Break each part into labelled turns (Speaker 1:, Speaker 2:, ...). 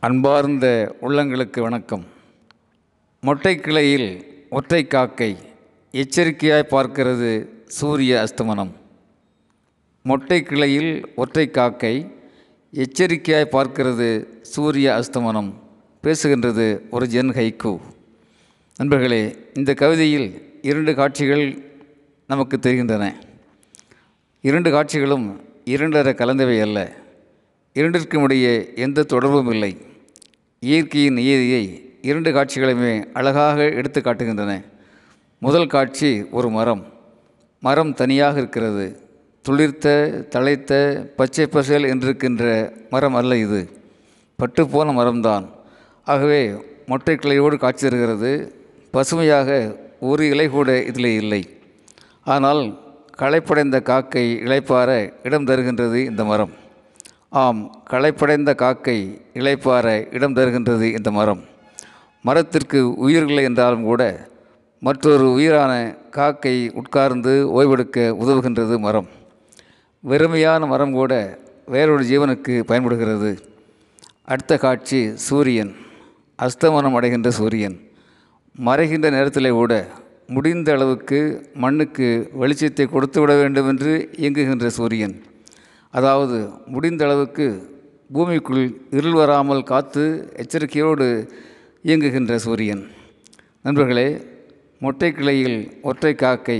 Speaker 1: அன்பார்ந்த உள்ளங்களுக்கு வணக்கம். மொட்டை கிளையில் ஒற்றை காக்கை எச்சரிக்கையாய் பார்க்கிறது சூரிய அஸ்தமனம். மொட்டை கிளையில் ஒற்றை காக்கை எச்சரிக்கையாய் பார்க்கிறது சூரிய அஸ்தமனம் பேசுகின்றது ஒரு ஜென் ஹைக்கு. நண்பர்களே இந்த கவிதையில் இரண்டு காட்சிகள் நமக்கு தெரிகின்றன. இரண்டு காட்சிகளும் இரண்டரை கலந்தவை அல்ல. இரண்டிற்கும் இடையே எந்த தொடர்பும் இல்லை. இயற்கையின் நியதியை இரண்டு காட்சிகளுமே அழகாக எடுத்து காட்டுகின்றன. முதல் காட்சி ஒரு மரம். மரம் தனியாக இருக்கிறது. துளிர்த்த தழைத்த பச்சை பசேல் என்றிருக்கின்ற மரம் அல்ல இது. பட்டுப்போன மரம்தான். ஆகவே மொட்டை கிளையோடு காட்சி தருகிறது. பசுமையாக ஒரு இலை கூட இதில் இல்லை. ஆனால் களைப்படைந்த காக்கை இழைப்பார இடம் தருகின்றது இந்த மரம். ஆம் களைப்படைந்த காக்கை இளைப்பாற இடம் தருகின்றது இந்த மரம். மரத்திற்கு உயிர்களை என்றாலும் கூட மற்றொரு உயிரான காக்கை உட்கார்ந்து ஓய்வெடுக்க உதவுகின்றது மரம். வெறுமையான மரம் கூட வேறொரு ஜீவனுக்கு பயன்படுகிறது. அடுத்த காட்சி சூரியன். அஸ்தமனம் அடைகின்ற சூரியன். மறைகின்ற நேரத்திலே கூட முடிந்த அளவுக்கு மண்ணுக்கு வெளிச்சத்தை கொடுத்து விட வேண்டும் என்று இயங்குகின்ற சூரியன். அதாவது முடிந்த அளவுக்கு பூமிக்குள் இருள் வராமல் காத்து எச்சரிக்கையோடு இயங்குகின்ற சூரியன். நண்பர்களே மொட்டை கிளையில் ஒற்றை காக்கை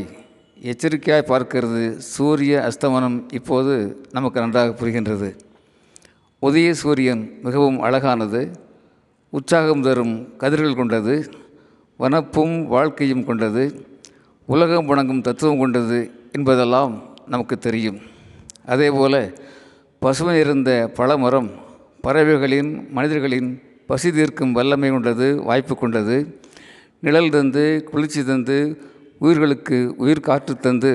Speaker 1: எச்சரிக்கையாய் பார்க்கிறது சூரிய அஸ்தமனம் இப்போது நமக்கு நன்றாக புரிகின்றது. உதய சூரியன் மிகவும் அழகானது உற்சாகம் தரும் கதிர்கள் கொண்டது வனப்பும் வாழ்க்கையும் கொண்டது உலகம் வணங்கும் தத்துவம் கொண்டது என்பதெல்லாம் நமக்கு தெரியும். அதேபோல பசுமை இருந்த பழமரம் பறவைகளின் மனிதர்களின் பசி தீர்க்கும் வல்லமை கொண்டது வாய்ப்பு கொண்டது. நிழல் தந்து குளிர்ச்சி தந்து உயிர்களுக்கு உயிர் காற்று தந்து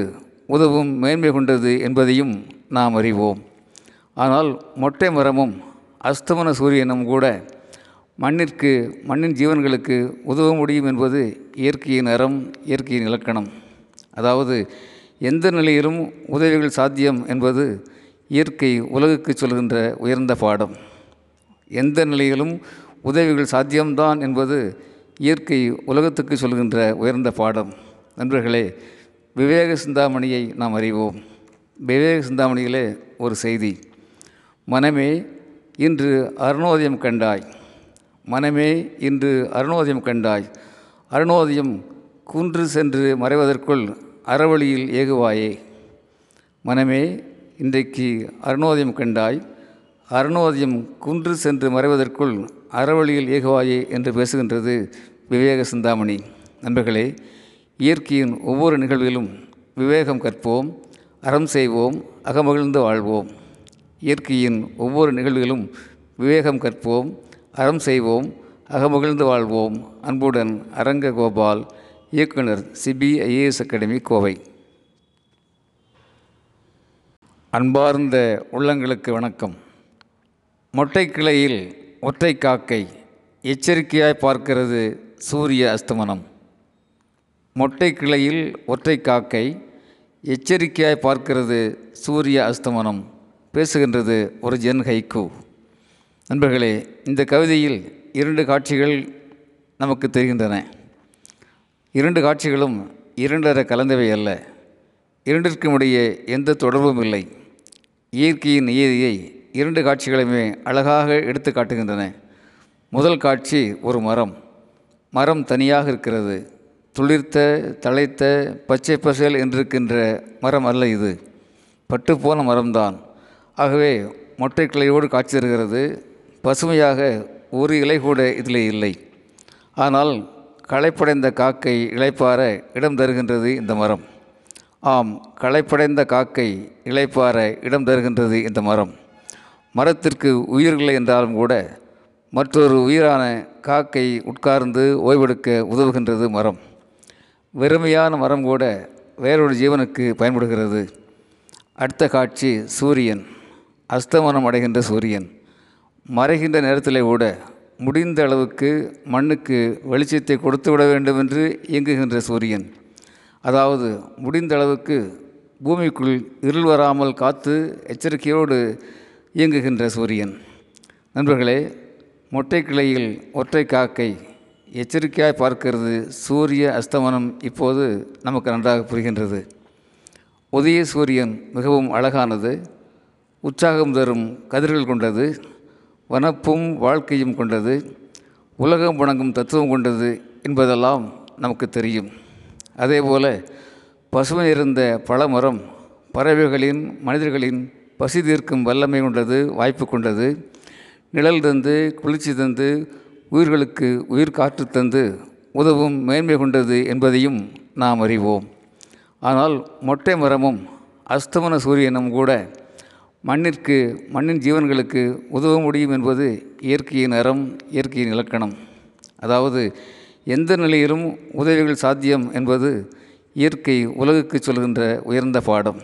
Speaker 1: உதவும் மேன்மை கொண்டது என்பதையும் நாம் அறிவோம். ஆனால் மொட்டை மரமும் அஸ்தமன சூரியனும் கூட மண்ணிற்கு மண்ணின் ஜீவன்களுக்கு உதவ முடியும் என்பது இயற்கையின் அறம் இயற்கையின் இலக்கணம். அதாவது எந்த நிலையிலும் உதவிகள் சாத்தியம் என்பது இயற்கை உலகுக்கு சொல்கின்ற உயர்ந்த பாடம். எந்த நிலையிலும் உதவிகள் சாத்தியம்தான் என்பது இயற்கை உலகத்துக்கு சொல்கின்ற உயர்ந்த பாடம். நண்பர்களே விவேக சிந்தாமணியை நாம் அறிவோம். விவேக சிந்தாமணியிலே ஒரு செய்தி. மனமே இன்று அருணோதயம் கண்டாய். மனமே இன்று அருணோதயம் கண்டாய். அருணோதயம் குன்று சென்று மறைவதற்குள் அறவழியில் ஏகுவாயே. மனமே இன்றைக்கு அருணோதயம் கண்டாய் அருணோதயம் குன்று சென்று மறைவதற்குள் அறவழியில் ஏகுவாயே என்று பேசுகின்றது விவேக சிந்தாமணி. நண்பர்களே இயற்கையின் ஒவ்வொரு நிகழ்விலும் விவேகம் கற்போம் அறம் செய்வோம் அகமகிழ்ந்து வாழ்வோம். இயற்கையின் ஒவ்வொரு நிகழ்விலும் விவேகம் கற்போம் அறம் செய்வோம் அகமகிழ்ந்து வாழ்வோம். அன்புடன் அரங்க கோபால் இயக்குனர் சிபிஐஏஎஸ் அகாடமி கோவை. அன்பார்ந்த உள்ளங்களுக்கு வணக்கம். மொட்டை கிளையில் ஒற்றை காக்கை எச்சரிக்கையாய் பார்க்கிறது சூரிய அஸ்தமனம். மொட்டை கிளையில் ஒற்றை காக்கை எச்சரிக்கையாய் பார்க்கிறது சூரிய அஸ்தமனம் பேசுகின்றது ஒரு ஜென் ஹைக்கு நண்பர்களே இந்த கவிதையில் இரண்டு காட்சிகள் நமக்கு தெரிகின்றன. இரண்டு காட்சிகளும் இரண்டர கலந்தவை அல்ல. இரண்டிற்கும் இடையே எந்த தொடர்பும் இல்லை. இயற்கையின் நியதியை இரண்டு காட்சிகளுமே அழகாக எடுத்து காட்டுகின்றன. முதல் காட்சி ஒரு மரம். மரம் தனியாக இருக்கிறது. துளிர்த்த தழைத்த பச்சை பசேல் என்றிருக்கின்ற மரம் அல்ல இது. பட்டுப்போன மரம்தான். ஆகவே மொட்டை கிளையோடு காட்சி தருகிறது. பசுமையாக ஒரு இலை கூட இதில் இல்லை. ஆனால் களைப்படைந்த காக்கை இளைப்பார இடம் தருகின்றது இந்த மரம். ஆம் களைப்படைந்த காக்கை இளைப்பார இடம் தருகின்றது இந்த மரம். மரத்திற்கு உயிர்களை என்றாலும் கூட மற்றொரு உயிரான காக்கை உட்கார்ந்து ஓய்வெடுக்க உதவுகின்றது மரம். வெறுமையான மரம் கூட வேறொரு ஜீவனுக்கு பயன்படுகிறது. அடுத்த காட்சி சூரியன். அஸ்தமனம் அடைகின்ற சூரியன். மறைகின்ற நேரத்திலே கூட முடிந்த அளவுக்கு மண்ணுக்கு வெளிச்சத்தை கொடுத்து விட வேண்டும் என்று இயங்குகின்ற சூரியன். அதாவது முடிந்த அளவுக்கு பூமிக்குள் இருள் வராமல் காத்து எச்சரிக்கையோடு இயங்குகின்ற சூரியன். நண்பர்களே மொட்டை கிளையில் ஒற்றை காக்கை எச்சரிக்கையாய் பார்க்கிறது சூரிய அஸ்தமனம் இப்போது நமக்கு நன்றாக புரிகின்றது. உதய சூரியன் மிகவும் அழகானது உற்சாகம் தரும் கதிர்கள் கொண்டது வனப்பும் வாழ்க்கையும் கொண்டது உலகம் வணங்கும் தத்துவம் கொண்டது என்பதெல்லாம் நமக்கு தெரியும். அதேபோல பசுமை இருந்த பழமரம் பறவைகளின் மனிதர்களின் பசி தீர்க்கும் வல்லமை கொண்டது வாய்ப்பு கொண்டது. நிழல் தந்து குளிர்ச்சி தந்து உயிர்களுக்கு உயிர் காற்று தந்து உதவும் மேன்மை கொண்டது என்பதையும் நாம் அறிவோம். ஆனால் மொட்டை மரமும் அஸ்தமன சூரியனும் கூட மண்ணிற்கு மண்ணின் ஜீவன்களுக்கு உதவ முடியும் என்பது இயற்கையின் அறம் இயற்கையின் இலக்கணம். அதாவது எந்த நிலையிலும் உதவிகள் சாத்தியம் என்பது இயற்கை உலகுக்கு சொல்கின்ற உயர்ந்த பாடம்.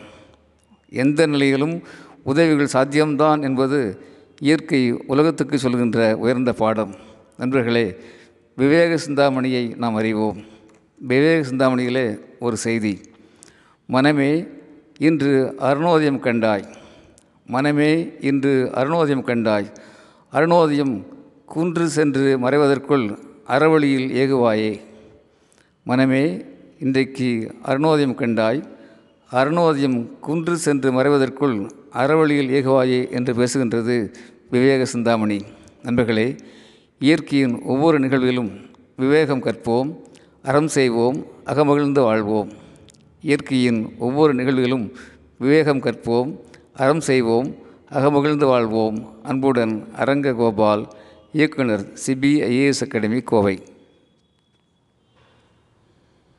Speaker 1: எந்த நிலையிலும் உதவிகள் சாத்தியம்தான் என்பது இயற்கை உலகத்துக்கு சொல்கின்ற உயர்ந்த பாடம். நண்பர்களே விவேக சிந்தாமணியை நாம் அறிவோம். விவேக சிந்தாமணியிலே ஒரு செய்தி. மனமே இன்று அருணோதயம் கண்டாய். மனமே இன்று அருணோதயம் கண்டாய். அருணோதயம் குன்று சென்று மறைவதற்குள் அறவழியில் ஏகுவாயே. மனமே இன்றைக்கு அருணோதயம் கண்டாய். அருணோதயம் குன்று சென்று மறைவதற்குள் அறவழியில் ஏகுவாயே என்று பேசுகின்றது விவேக சிந்தாமணி. நண்பர்களே இயற்கையின் ஒவ்வொரு நிகழ்விலும் விவேகம் கற்போம் அறம் செய்வோம் அகமகிழ்ந்து வாழ்வோம். இயற்கையின் ஒவ்வொரு நிகழ்விலும் விவேகம் கற்போம் அறம் செய்வோம் அகமகிழ்ந்து வாழ்வோம். அன்புடன் அரங்க கோபால் இயக்குனர் சிபிஐஏஎஸ் அகாடமி கோவை.